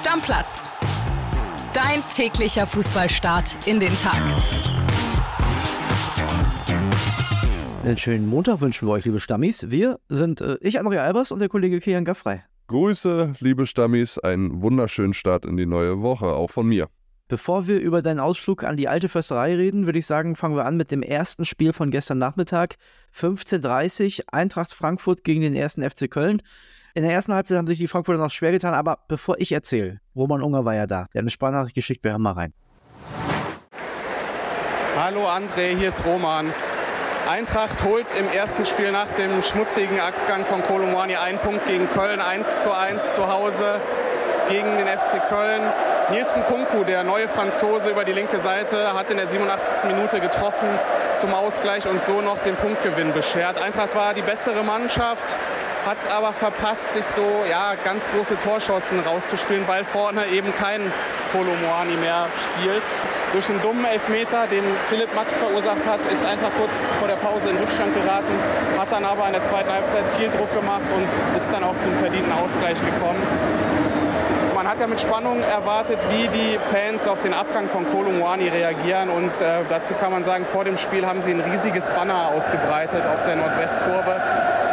Stammplatz. Dein täglicher Fußballstart in den Tag. Einen schönen Montag wünschen wir euch, liebe Stammis. Wir sind äh, ich, André Albers und der Kollege Kian Gaffrey. Grüße, liebe Stammis, einen wunderschönen Start in die neue Woche, auch von mir. Bevor wir über deinen Ausflug an die alte Försterei reden, würde ich sagen, fangen wir an mit dem ersten Spiel von gestern Nachmittag. 15.30 Eintracht Frankfurt gegen den ersten FC Köln. In der ersten Halbzeit haben sich die Frankfurter noch schwer getan, aber bevor ich erzähle, Roman Unger war ja da. Der hat eine Sprachnachricht geschickt, wir hören mal rein. Hallo André, hier ist Roman. Eintracht holt im ersten Spiel nach dem schmutzigen Abgang von Kolomwani einen Punkt gegen Köln, 1 zu 1 zu Hause gegen den FC Köln. Nielsen Kunku, der neue Franzose über die linke Seite, hat in der 87. Minute getroffen zum Ausgleich und so noch den Punktgewinn beschert. Eintracht war die bessere Mannschaft, hat es aber verpasst, sich so ja, ganz große Torschossen rauszuspielen, weil vorne eben kein Kolomoani mehr spielt. Durch einen dummen Elfmeter, den Philipp Max verursacht hat, ist Eintracht kurz vor der Pause in Rückstand geraten, hat dann aber in der zweiten Halbzeit viel Druck gemacht und ist dann auch zum verdienten Ausgleich gekommen man hat ja mit Spannung erwartet, wie die Fans auf den Abgang von Kolumwani reagieren. Und äh, dazu kann man sagen, vor dem Spiel haben sie ein riesiges Banner ausgebreitet auf der Nordwestkurve.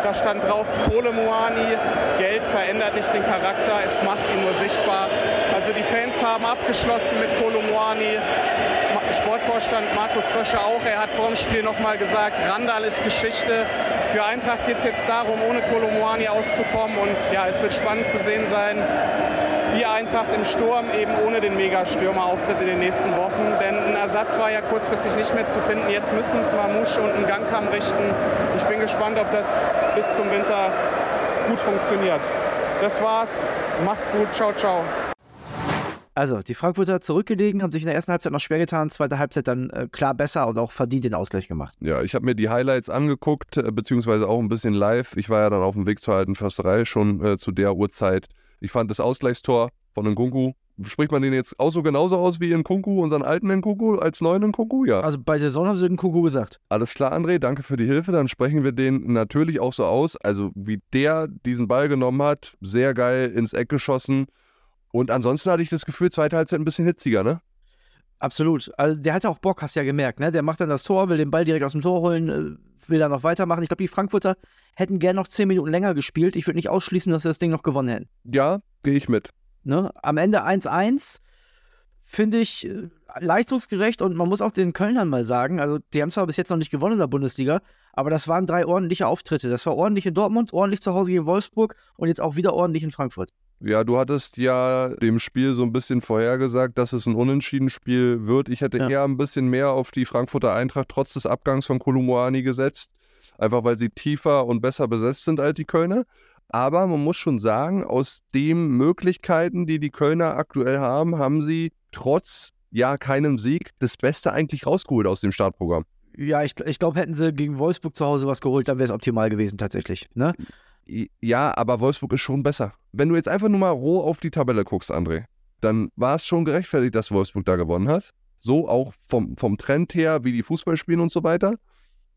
Da stand drauf, Kolumwani, Geld verändert nicht den Charakter, es macht ihn nur sichtbar. Also die Fans haben abgeschlossen mit Kolumwani. Sportvorstand Markus Krösche auch. Er hat vor dem Spiel nochmal gesagt, Randall ist Geschichte. Für Eintracht geht es jetzt darum, ohne Kolomwani auszukommen. Und ja, es wird spannend zu sehen sein, wie Eintracht im Sturm eben ohne den Megastürmer auftritt in den nächsten Wochen. Denn ein Ersatz war ja kurzfristig nicht mehr zu finden. Jetzt müssen es Mamouche und ein Gangkamm richten. Ich bin gespannt, ob das bis zum Winter gut funktioniert. Das war's. Mach's gut. Ciao, ciao. Also, die Frankfurter zurückgelegen, haben sich in der ersten Halbzeit noch schwer getan, zweite Halbzeit dann äh, klar besser und auch verdient den Ausgleich gemacht. Ja, ich habe mir die Highlights angeguckt, äh, beziehungsweise auch ein bisschen live. Ich war ja dann auf dem Weg zur alten Försterei schon äh, zu der Uhrzeit. Ich fand das Ausgleichstor von Nkunku, spricht man den jetzt auch so genauso aus wie in Nkunku, unseren alten Nkunku, als neuen Nkunku? Ja. Also bei der Sonne haben sie Nkunku gesagt. Alles klar, André, danke für die Hilfe. Dann sprechen wir den natürlich auch so aus. Also wie der diesen Ball genommen hat, sehr geil ins Eck geschossen. Und ansonsten hatte ich das Gefühl, zweite Halbzeit ein bisschen hitziger, ne? Absolut. Also der hatte auch Bock, hast du ja gemerkt, ne? Der macht dann das Tor, will den Ball direkt aus dem Tor holen, äh, will dann noch weitermachen. Ich glaube, die Frankfurter hätten gern noch zehn Minuten länger gespielt. Ich würde nicht ausschließen, dass sie das Ding noch gewonnen hätten. Ja, gehe ich mit. Ne? Am Ende 1-1 finde ich äh, leistungsgerecht und man muss auch den Kölnern mal sagen, also die haben zwar bis jetzt noch nicht gewonnen in der Bundesliga, aber das waren drei ordentliche Auftritte. Das war ordentlich in Dortmund, ordentlich zu Hause gegen Wolfsburg und jetzt auch wieder ordentlich in Frankfurt. Ja, du hattest ja dem Spiel so ein bisschen vorhergesagt, dass es ein Unentschieden-Spiel wird. Ich hätte ja. eher ein bisschen mehr auf die Frankfurter Eintracht trotz des Abgangs von Kolumuani gesetzt. Einfach weil sie tiefer und besser besetzt sind als die Kölner. Aber man muss schon sagen, aus den Möglichkeiten, die die Kölner aktuell haben, haben sie trotz ja keinem Sieg das Beste eigentlich rausgeholt aus dem Startprogramm. Ja, ich, ich glaube, hätten sie gegen Wolfsburg zu Hause was geholt, dann wäre es optimal gewesen tatsächlich. Ne? Ja, aber Wolfsburg ist schon besser. Wenn du jetzt einfach nur mal roh auf die Tabelle guckst, André, dann war es schon gerechtfertigt, dass Wolfsburg da gewonnen hat. So auch vom, vom Trend her, wie die Fußball spielen und so weiter.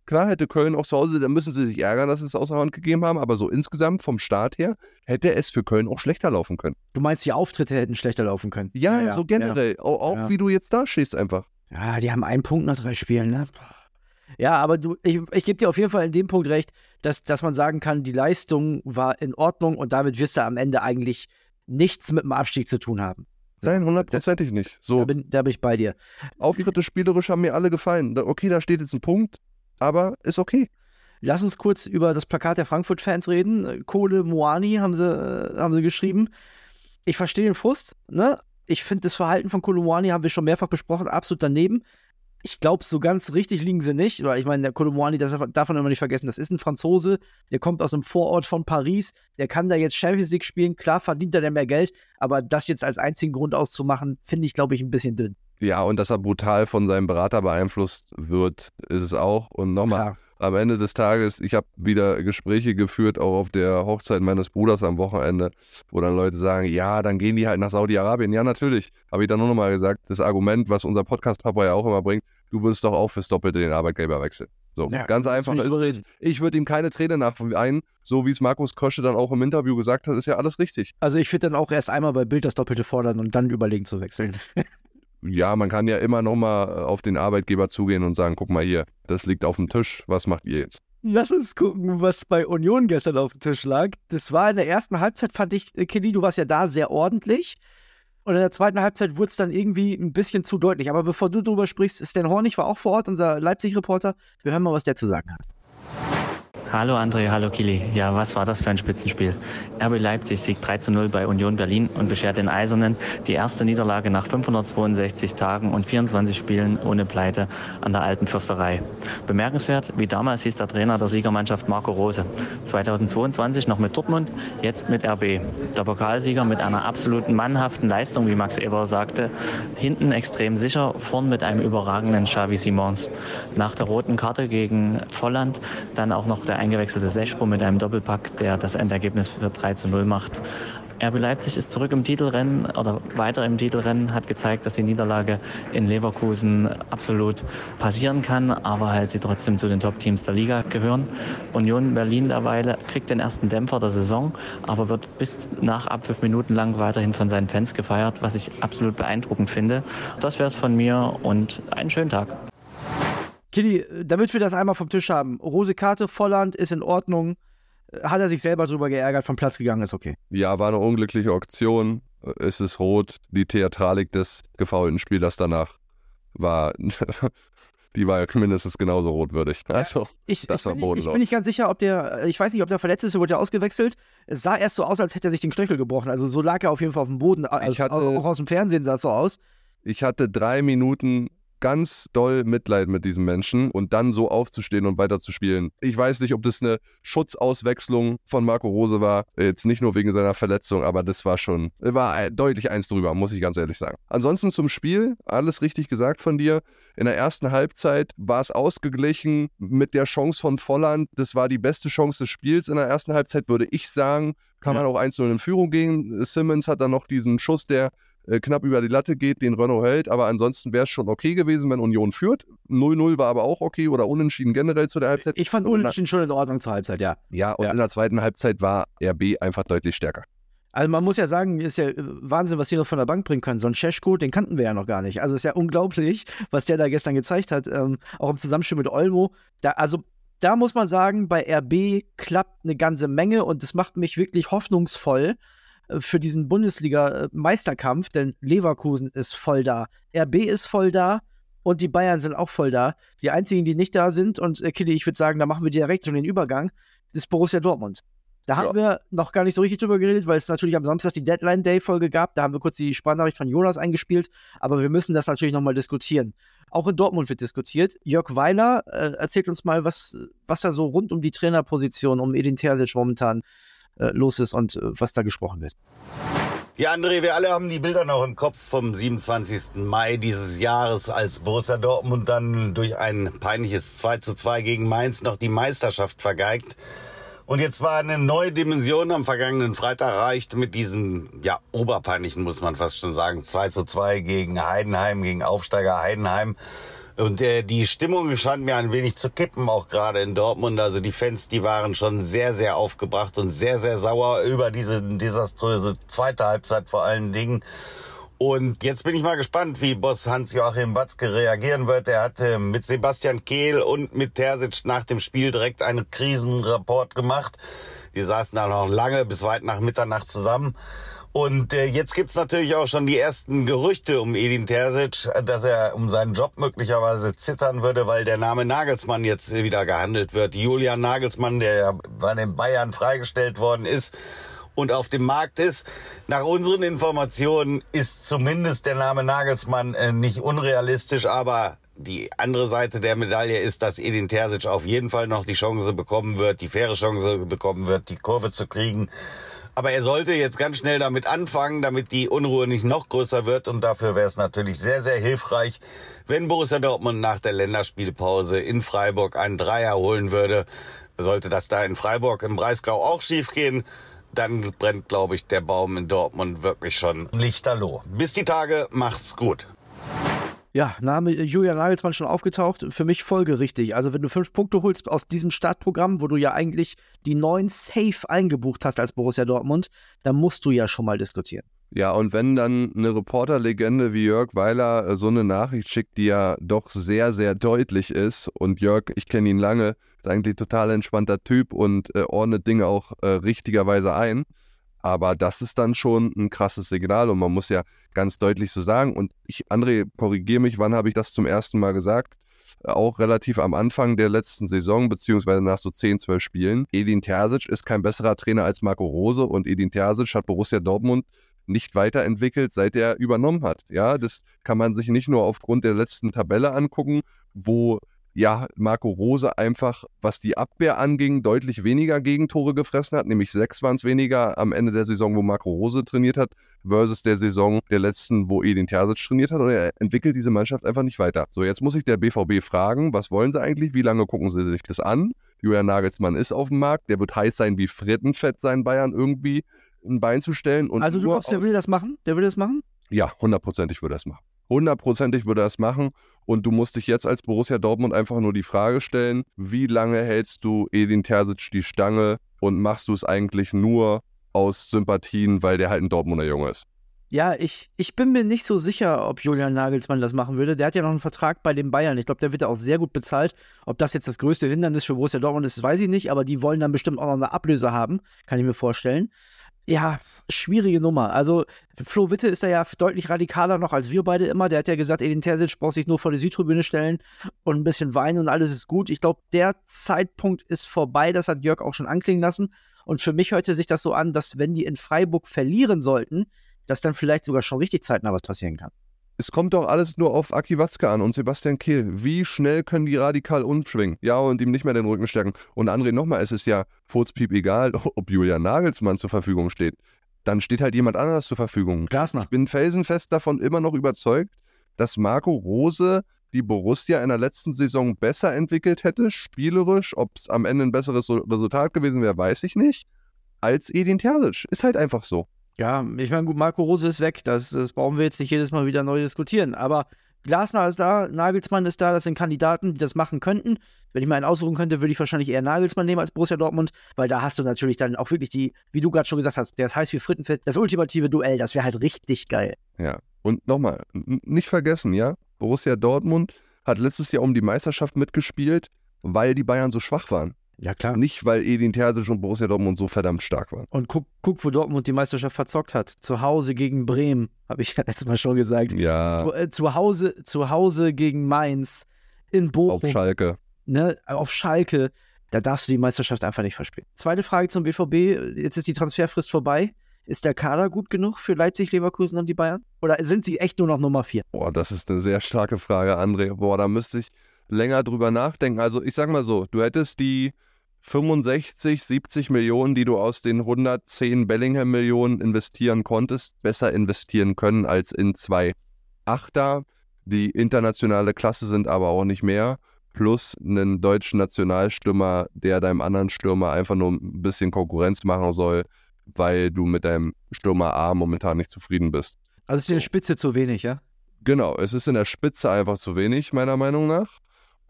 Klar hätte Köln auch zu Hause, da müssen sie sich ärgern, dass sie es außer Hand gegeben haben, aber so insgesamt vom Start her hätte es für Köln auch schlechter laufen können. Du meinst, die Auftritte hätten schlechter laufen können? Ja, ja, ja so generell. Ja. Auch, auch wie du jetzt da stehst einfach. Ja, die haben einen Punkt nach drei Spielen, ne? Ja, aber du, ich, ich gebe dir auf jeden Fall in dem Punkt recht, dass, dass man sagen kann, die Leistung war in Ordnung und damit wirst du am Ende eigentlich nichts mit dem Abstieg zu tun haben. Nein, hundertprozentig nicht. So. Da bin, da bin ich bei dir. Auftritte spielerisch haben mir alle gefallen. Okay, da steht jetzt ein Punkt, aber ist okay. Lass uns kurz über das Plakat der Frankfurt-Fans reden. Kohle Moani haben sie, haben sie geschrieben. Ich verstehe den Frust, ne? Ich finde das Verhalten von Kolumani haben wir schon mehrfach besprochen, absolut daneben ich glaube, so ganz richtig liegen sie nicht. Weil ich meine, der Colomboani, das darf man immer nicht vergessen, das ist ein Franzose, der kommt aus einem Vorort von Paris, der kann da jetzt Champions League spielen. Klar verdient er dann mehr Geld, aber das jetzt als einzigen Grund auszumachen, finde ich, glaube ich, ein bisschen dünn. Ja, und dass er brutal von seinem Berater beeinflusst wird, ist es auch. Und nochmal, am Ende des Tages, ich habe wieder Gespräche geführt, auch auf der Hochzeit meines Bruders am Wochenende, wo dann Leute sagen, ja, dann gehen die halt nach Saudi-Arabien. Ja, natürlich. Habe ich dann nur nochmal gesagt, das Argument, was unser Podcast-Papa ja auch immer bringt, du würdest doch auch fürs Doppelte den Arbeitgeber wechseln. So, Ja, ganz einfach ist. Ich würde ihm keine Träne nachweinen, so wie es Markus Krösche dann auch im Interview gesagt hat, ist ja alles richtig. Also ich würde dann auch erst einmal bei Bild das Doppelte fordern und dann überlegen zu wechseln. Ja, man kann ja immer nochmal auf den Arbeitgeber zugehen und sagen, guck mal hier, das liegt auf dem Tisch, was macht ihr jetzt? Lass uns gucken, was bei Union gestern auf dem Tisch lag. Das war in der ersten Halbzeit, fand ich, äh, Kelly, du warst ja da sehr ordentlich. Und in der zweiten Halbzeit wurde es dann irgendwie ein bisschen zu deutlich. Aber bevor du drüber sprichst, Stan Hornig war auch vor Ort, unser Leipzig-Reporter. Wir hören mal, was der zu sagen hat. Hallo André, hallo Kili. Ja, was war das für ein Spitzenspiel? RB Leipzig siegt 3 zu 0 bei Union Berlin und beschert den Eisernen die erste Niederlage nach 562 Tagen und 24 Spielen ohne Pleite an der alten Fürsterei. Bemerkenswert, wie damals hieß der Trainer der Siegermannschaft Marco Rose. 2022 noch mit Dortmund, jetzt mit RB. Der Pokalsieger mit einer absoluten mannhaften Leistung, wie Max Eber sagte. Hinten extrem sicher, vorn mit einem überragenden Xavi Simons. Nach der roten Karte gegen Volland dann auch noch der eingewechselte Seschko mit einem Doppelpack, der das Endergebnis für 3 zu 0 macht. RB Leipzig ist zurück im Titelrennen oder weiter im Titelrennen, hat gezeigt, dass die Niederlage in Leverkusen absolut passieren kann, aber halt sie trotzdem zu den Top-Teams der Liga gehören. Union Berlin derweil kriegt den ersten Dämpfer der Saison, aber wird bis nach Abpfiff Minuten lang weiterhin von seinen Fans gefeiert, was ich absolut beeindruckend finde. Das wäre es von mir und einen schönen Tag. Kili, damit wir das einmal vom Tisch haben. Rose Karte, Volland ist in Ordnung. Hat er sich selber drüber geärgert, vom Platz gegangen, ist okay. Ja, war eine unglückliche Auktion. Es ist rot. Die Theatralik des gefaulten Spielers danach war, die war ja mindestens genauso rotwürdig. Also, Ich, Das ich, war bin nicht, ich bodenlos. bin nicht ganz sicher, ob der, ich weiß nicht, ob der verletzt ist, er wurde ja ausgewechselt. Es sah erst so aus, als hätte er sich den Knöchel gebrochen. Also so lag er auf jeden Fall auf dem Boden. Also, Ich hatte- auch aus dem Fernsehen sah es so aus. ich hatte drei Minuten ganz doll Mitleid mit diesem Menschen und dann so aufzustehen und weiterzuspielen. Ich weiß nicht, ob das eine Schutzauswechslung von Marco Rose war, jetzt nicht nur wegen seiner Verletzung, aber das war schon, war deutlich eins drüber, muss ich ganz ehrlich sagen. Ansonsten zum Spiel, alles richtig gesagt von dir. In der ersten Halbzeit war es ausgeglichen mit der Chance von Volland. Das war die beste Chance des Spiels in der ersten Halbzeit, würde ich sagen. Kann Ja. man auch 1-0 in Führung gehen. Simmons hat dann noch diesen Schuss, der äh, knapp über die Latte geht, den Renault hält. Aber ansonsten wäre es schon okay gewesen, wenn Union führt. 0-0 war aber auch okay oder unentschieden generell zu der Halbzeit. Ich fand Unentschieden schon in Ordnung zur Halbzeit, ja. Ja, und Ja. in der zweiten Halbzeit war RB einfach deutlich stärker. Also man muss ja sagen, ist ja äh, Wahnsinn, was die noch von der Bank bringen können. So ein Scheschko, den kannten wir ja noch gar nicht. Also ist ja unglaublich, was der da gestern gezeigt hat, ähm, auch im Zusammenspiel mit Olmo. Da, also da muss man sagen, bei RB klappt eine ganze Menge und das macht mich wirklich hoffnungsvoll für diesen Bundesliga-Meisterkampf, denn Leverkusen ist voll da, RB ist voll da und die Bayern sind auch voll da. Die einzigen, die nicht da sind, und äh, Kili, ich würde sagen, da machen wir direkt schon den Übergang, ist Borussia Dortmund. Da haben wir noch gar nicht so richtig drüber geredet, weil es natürlich am Samstag die Deadline-Day-Folge gab. Da haben wir kurz die Sprachnachricht von Jonas eingespielt. Aber wir müssen das natürlich nochmal diskutieren. Auch in Dortmund wird diskutiert. Jörg Weiler äh, erzählt uns mal, was, was da so rund um die Trainerposition, um Edin Terzic momentan äh, los ist und äh, was da gesprochen wird. Ja, André, wir alle haben die Bilder noch im Kopf vom 27. Mai dieses Jahres, als Borussia Dortmund dann durch ein peinliches 2 zu 2 gegen Mainz noch die Meisterschaft vergeigt. Und jetzt war eine neue Dimension am vergangenen Freitag erreicht mit diesem, ja, oberpeinlichen, muss man fast schon sagen, 2 zu 2 gegen Heidenheim, gegen Aufsteiger Heidenheim. Und äh, die Stimmung scheint mir ein wenig zu kippen, auch gerade in Dortmund. Also die Fans, die waren schon sehr, sehr aufgebracht und sehr, sehr sauer über diese desaströse zweite Halbzeit vor allen Dingen. Und jetzt bin ich mal gespannt, wie Boss Hans-Joachim Watzke reagieren wird. Er hat äh, mit Sebastian Kehl und mit Terzic nach dem Spiel direkt einen Krisenrapport gemacht. Die saßen da noch lange bis weit nach Mitternacht zusammen. Und äh, jetzt gibt's natürlich auch schon die ersten Gerüchte um Edin Terzic, äh, dass er um seinen Job möglicherweise zittern würde, weil der Name Nagelsmann jetzt wieder gehandelt wird. Julian Nagelsmann, der ja bei den Bayern freigestellt worden ist und auf dem Markt ist. Nach unseren Informationen ist zumindest der Name Nagelsmann äh, nicht unrealistisch, aber die andere Seite der Medaille ist, dass Edin Terzic auf jeden Fall noch die Chance bekommen wird, die faire Chance bekommen wird, die Kurve zu kriegen. Aber er sollte jetzt ganz schnell damit anfangen, damit die Unruhe nicht noch größer wird. Und dafür wäre es natürlich sehr, sehr hilfreich, wenn Borussia Dortmund nach der Länderspielpause in Freiburg einen Dreier holen würde. Sollte das da in Freiburg im Breisgau auch schiefgehen, dann brennt, glaube ich, der Baum in Dortmund wirklich schon lichterloh. Bis die Tage, macht's gut. Ja, Name Julian Nagelsmann schon aufgetaucht. Für mich folgerichtig. Also, wenn du fünf Punkte holst aus diesem Startprogramm, wo du ja eigentlich die neuen Safe eingebucht hast als Borussia Dortmund, dann musst du ja schon mal diskutieren. Ja, und wenn dann eine Reporterlegende wie Jörg Weiler äh, so eine Nachricht schickt, die ja doch sehr, sehr deutlich ist, und Jörg, ich kenne ihn lange, ist eigentlich total entspannter Typ und äh, ordnet Dinge auch äh, richtigerweise ein. Aber das ist dann schon ein krasses Signal und man muss ja ganz deutlich so sagen. Und ich, André, korrigiere mich, wann habe ich das zum ersten Mal gesagt? Äh, auch relativ am Anfang der letzten Saison, beziehungsweise nach so 10, 12 Spielen. Edin Terzic ist kein besserer Trainer als Marco Rose und Edin Terzic hat Borussia Dortmund nicht weiterentwickelt, seit er übernommen hat. Ja, das kann man sich nicht nur aufgrund der letzten Tabelle angucken, wo ja, Marco Rose einfach, was die Abwehr anging, deutlich weniger Gegentore gefressen hat, nämlich sechs waren es weniger am Ende der Saison, wo Marco Rose trainiert hat, versus der Saison der letzten, wo Edin Terzic trainiert hat. Und er entwickelt diese Mannschaft einfach nicht weiter. So, jetzt muss ich der BVB fragen, was wollen sie eigentlich? Wie lange gucken sie sich das an? Julian Nagelsmann ist auf dem Markt, der wird heiß sein wie Frittenfett sein Bayern irgendwie ein Bein zu stellen. Und also du glaubst, der will das machen? Der will das machen? Ja, hundertprozentig würde er das machen. Hundertprozentig würde er das machen. Und du musst dich jetzt als Borussia Dortmund einfach nur die Frage stellen, wie lange hältst du Edin Terzic die Stange und machst du es eigentlich nur aus Sympathien, weil der halt ein Dortmunder Junge ist? Ja, ich, ich bin mir nicht so sicher, ob Julian Nagelsmann das machen würde. Der hat ja noch einen Vertrag bei den Bayern. Ich glaube, der wird ja auch sehr gut bezahlt. Ob das jetzt das größte Hindernis für Borussia Dortmund ist, weiß ich nicht. Aber die wollen dann bestimmt auch noch eine Ablöse haben, kann ich mir vorstellen ja, schwierige Nummer. Also Flo Witte ist da ja deutlich radikaler noch als wir beide immer. Der hat ja gesagt, Edin Terzic braucht sich nur vor die Südtribüne stellen und ein bisschen weinen und alles ist gut. Ich glaube, der Zeitpunkt ist vorbei. Das hat Jörg auch schon anklingen lassen. Und für mich hörte sich das so an, dass wenn die in Freiburg verlieren sollten, dass dann vielleicht sogar schon richtig zeitnah was passieren kann es kommt doch alles nur auf Aki Watzke an und Sebastian Kehl. Wie schnell können die radikal umschwingen? Ja, und ihm nicht mehr den Rücken stärken. Und André, nochmal, es ist ja furzpiep egal, ob Julian Nagelsmann zur Verfügung steht. Dann steht halt jemand anderes zur Verfügung. Glasner. Ich bin felsenfest davon immer noch überzeugt, dass Marco Rose die Borussia in der letzten Saison besser entwickelt hätte, spielerisch. Ob es am Ende ein besseres Resultat gewesen wäre, weiß ich nicht, als Edin Terzic. Ist halt einfach so. Ja, ich meine, gut, Marco Rose ist weg. Das, das brauchen wir jetzt nicht jedes Mal wieder neu diskutieren. Aber Glasner ist da, Nagelsmann ist da, das sind Kandidaten, die das machen könnten. Wenn ich mal einen aussuchen könnte, würde ich wahrscheinlich eher Nagelsmann nehmen als Borussia Dortmund, weil da hast du natürlich dann auch wirklich die, wie du gerade schon gesagt hast, der ist heiß wie Frittenfett, das ultimative Duell, das wäre halt richtig geil. Ja, und nochmal, nicht vergessen, ja, Borussia Dortmund hat letztes Jahr um die Meisterschaft mitgespielt, weil die Bayern so schwach waren. Ja, klar. Nicht, weil Edin Terzic und Borussia Dortmund so verdammt stark waren. Und guck, guck wo Dortmund die Meisterschaft verzockt hat. Zu Hause gegen Bremen, habe ich ja letztes Mal schon gesagt. Ja. Zu, äh, zu, Hause, zu Hause gegen Mainz, in Bochum. Auf Schalke. Ne, auf Schalke. Da darfst du die Meisterschaft einfach nicht verspielen. Zweite Frage zum BVB. Jetzt ist die Transferfrist vorbei. Ist der Kader gut genug für Leipzig, Leverkusen und die Bayern? Oder sind sie echt nur noch Nummer vier? Boah, das ist eine sehr starke Frage, André. Boah, da müsste ich länger drüber nachdenken. Also ich sag mal so, du hättest die 65, 70 Millionen, die du aus den 110 Bellingham-Millionen investieren konntest, besser investieren können als in zwei Achter. Die internationale Klasse sind aber auch nicht mehr. Plus einen deutschen Nationalstürmer, der deinem anderen Stürmer einfach nur ein bisschen Konkurrenz machen soll, weil du mit deinem Stürmer A momentan nicht zufrieden bist. Also ist in der Spitze zu wenig, ja? Genau, es ist in der Spitze einfach zu wenig, meiner Meinung nach.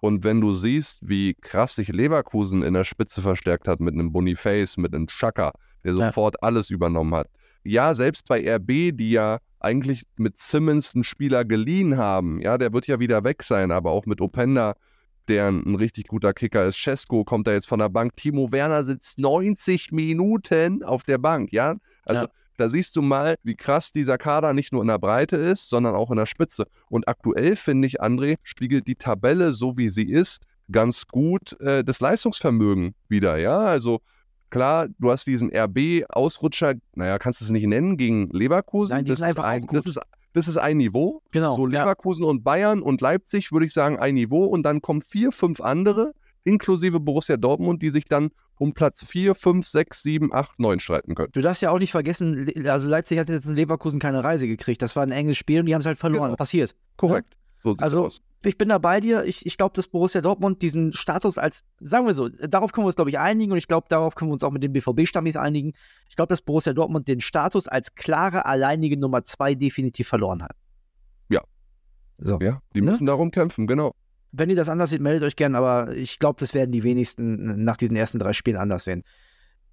Und wenn du siehst, wie krass sich Leverkusen in der Spitze verstärkt hat mit einem Boniface, mit einem Chaka, der sofort ja. alles übernommen hat. Ja, selbst bei RB, die ja eigentlich mit Simmons einen Spieler geliehen haben, ja, der wird ja wieder weg sein, aber auch mit Openda, der ein richtig guter Kicker ist. Cesco kommt da jetzt von der Bank. Timo Werner sitzt 90 Minuten auf der Bank, ja. Also ja. Da siehst du mal, wie krass dieser Kader nicht nur in der Breite ist, sondern auch in der Spitze. Und aktuell finde ich, André, spiegelt die Tabelle, so wie sie ist, ganz gut äh, das Leistungsvermögen wieder. Ja, also klar, du hast diesen RB-Ausrutscher, naja, kannst du es nicht nennen, gegen Leverkusen. Nein, die das, ist einfach ein, das, ist, das ist ein Niveau. Genau. So Leverkusen ja. und Bayern und Leipzig, würde ich sagen, ein Niveau. Und dann kommen vier, fünf andere, inklusive Borussia Dortmund, die sich dann um Platz 4, 5, 6, 7, 8, 9 streiten können. Du darfst ja auch nicht vergessen, also Leipzig hat jetzt in Leverkusen keine Reise gekriegt. Das war ein enges Spiel und die haben es halt verloren. Genau. Passiert. Korrekt. So also aus. ich bin da bei dir. Ich, ich glaube, dass Borussia Dortmund diesen Status als, sagen wir so, darauf können wir uns, glaube ich, einigen und ich glaube, darauf können wir uns auch mit den BVB-Stammis einigen. Ich glaube, dass Borussia Dortmund den Status als klare, alleinige Nummer 2 definitiv verloren hat. Ja. So. Ja, die Ne? müssen darum kämpfen, genau. Wenn ihr das anders seht, meldet euch gern, aber ich glaube, das werden die wenigsten nach diesen ersten drei Spielen anders sehen.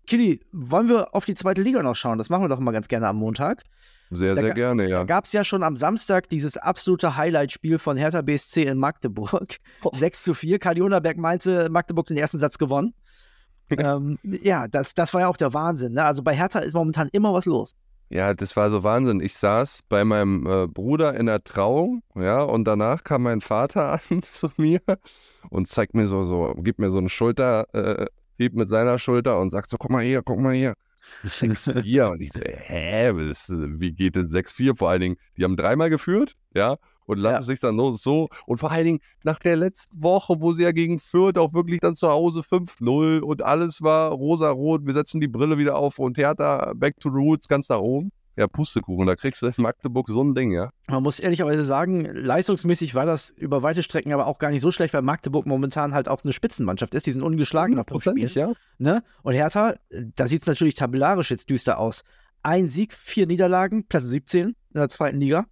Kili, wollen wir auf die zweite Liga noch schauen? Das machen wir doch immer ganz gerne am Montag. Sehr, Da sehr gerne, Da ja. gab es ja schon am Samstag dieses absolute Highlight-Spiel von Hertha BSC in Magdeburg. 6 zu 4. Kali Unterberg meinte, Magdeburg den ersten Satz gewonnen. ähm, ja, das, das war ja auch der Wahnsinn. Ne? Also bei Hertha ist momentan immer was los. Ja, das war so Wahnsinn. Ich saß bei meinem äh, Bruder in der Trauung, ja, und danach kam mein Vater an zu mir und zeigt mir so, so, gibt mir so eine Schulter, äh, hebt mit seiner Schulter und sagt so, guck mal hier, guck mal hier. 6-4. Und ich so, hä, das, äh, wie geht denn 6-4? Vor allen Dingen, die haben dreimal geführt, ja, und lassen Ja. sich dann nur so. Und vor allen Dingen nach der letzten Woche, wo sie ja gegen Fürth auch wirklich dann zu Hause 5-0 und alles war rosa-rot, wir setzen die Brille wieder auf und Hertha back to roots, ganz nach oben. Ja, Pustekuchen, da kriegst du in Magdeburg so ein Ding, ja. Man muss ehrlicherweise sagen, leistungsmäßig war das über weite Strecken aber auch gar nicht so schlecht, weil Magdeburg momentan halt auch eine Spitzenmannschaft ist. Die sind ungeschlagen nach Spielen. ja. Ne? Und Hertha, da sieht es natürlich tabellarisch jetzt düster aus. Ein Sieg, vier Niederlagen, Platz 17 in der zweiten Liga.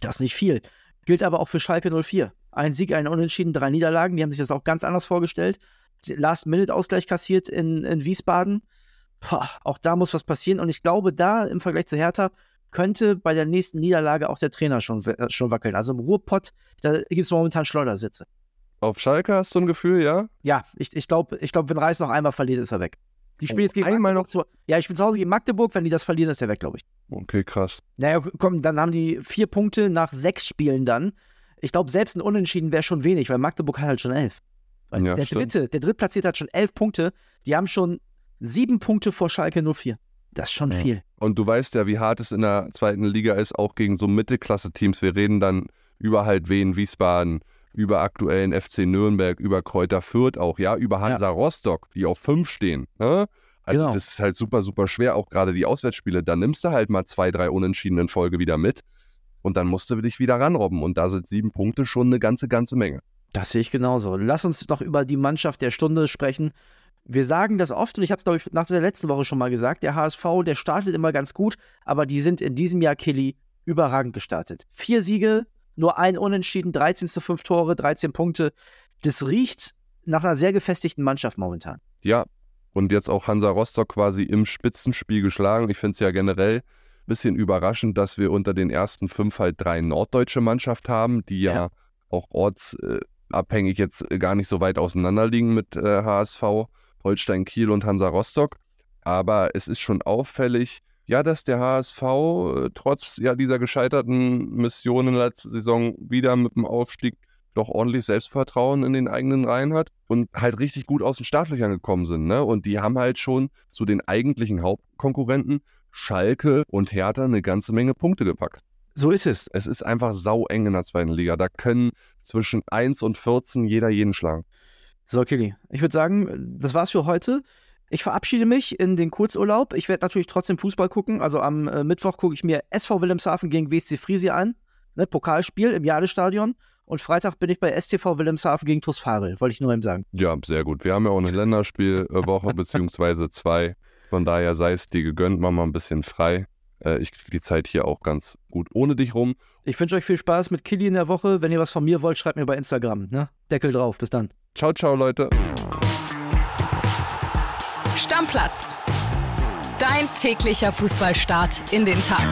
Das ist nicht viel. Gilt aber auch für Schalke 04. Ein Sieg, ein Unentschieden, drei Niederlagen. Die haben sich das auch ganz anders vorgestellt. Last-Minute-Ausgleich kassiert in, in Wiesbaden. Boah, auch da muss was passieren. Und ich glaube, da im Vergleich zu Hertha könnte bei der nächsten Niederlage auch der Trainer schon, äh, schon wackeln. Also im Ruhrpott, da gibt es momentan Schleudersitze. Auf Schalke hast du ein Gefühl, ja? Ja, ich, ich glaube, ich glaub, wenn Reis noch einmal verliert, ist er weg. Die spielen Oh, jetzt gegen einmal Magdeburg Zu, ja, ich spiele zu Hause gegen Magdeburg. Wenn die das verlieren, ist er weg, glaube ich. Okay, krass. Naja, komm, dann haben die vier Punkte nach sechs Spielen dann. Ich glaube, selbst ein Unentschieden wäre schon wenig, weil Magdeburg hat halt schon elf. Weißt, du, Ja, der stimmt. dritte, der drittplatzierte hat schon elf Punkte. Die haben schon sieben Punkte vor Schalke 04. Das ist schon Ja. viel. Und du weißt ja, wie hart es in der zweiten Liga ist, auch gegen so Mittelklasse-Teams. Wir reden dann über halt Wien, Wiesbaden, über aktuellen FC Nürnberg, über Kräuter Fürth auch, ja, über Hansa Rostock, die auf fünf stehen. Ne? Also Genau. das ist halt super, super schwer, auch gerade die Auswärtsspiele. Da nimmst du halt mal zwei, drei Unentschieden in Folge wieder mit und dann musst du dich wieder ranrobben. Und da sind sieben Punkte schon eine ganze, ganze Menge. Das sehe ich genauso. Lass uns noch über die Mannschaft der Stunde sprechen. Wir sagen das oft und ich habe es, glaube ich, nach der letzten Woche schon mal gesagt. Der HSV, der startet immer ganz gut, aber die sind in diesem Jahr, Kelly, überragend gestartet. Vier Siege, nur ein Unentschieden, 13 zu 5 Tore, 13 Punkte. Das riecht nach einer sehr gefestigten Mannschaft momentan. Ja, und jetzt auch Hansa Rostock quasi im Spitzenspiel geschlagen. Ich finde es ja generell ein bisschen überraschend, dass wir unter den ersten fünf halt drei norddeutsche Mannschaft haben, die ja, Ja. auch ortsabhängig jetzt gar nicht so weit auseinander liegen mit äh, HSV, Holstein Kiel und Hansa Rostock. Aber es ist schon auffällig, ja, dass der HSV äh, trotz ja dieser gescheiterten Missionen letzte Saison wieder mit dem Aufstieg doch ordentlich Selbstvertrauen in den eigenen Reihen hat und halt richtig gut aus den Startlöchern gekommen sind. Ne? Und die haben halt schon zu den eigentlichen Hauptkonkurrenten Schalke und Hertha eine ganze Menge Punkte gepackt. So ist es. Es ist einfach sau eng in der zweiten Liga. Da können zwischen 1 und 14 jeder jeden schlagen. So, Kelly, ich würde sagen, das war's für heute. Ich verabschiede mich in den Kurzurlaub. Ich werde natürlich trotzdem Fußball gucken. Also am äh, Mittwoch gucke ich mir SV Wilhelmshaven gegen WSC Friesia an. Ne, Pokalspiel im Jadestadion. Und Freitag bin ich bei STV Wilhelmshaven gegen TuS Farel. Wollte ich nur eben sagen. Ja, sehr gut. Wir haben ja auch eine Länderspielwoche beziehungsweise zwei. Von daher sei es dir gegönnt, mach mal ein bisschen frei. Äh, Ich kriege die Zeit hier auch ganz gut ohne dich rum. Ich wünsche euch viel Spaß mit Killy in der Woche. Wenn ihr was von mir wollt, schreibt mir bei Instagram. Ne? Deckel drauf. Bis dann. Ciao, ciao, Leute. Stammplatz. Dein täglicher Fußballstart in den Tag.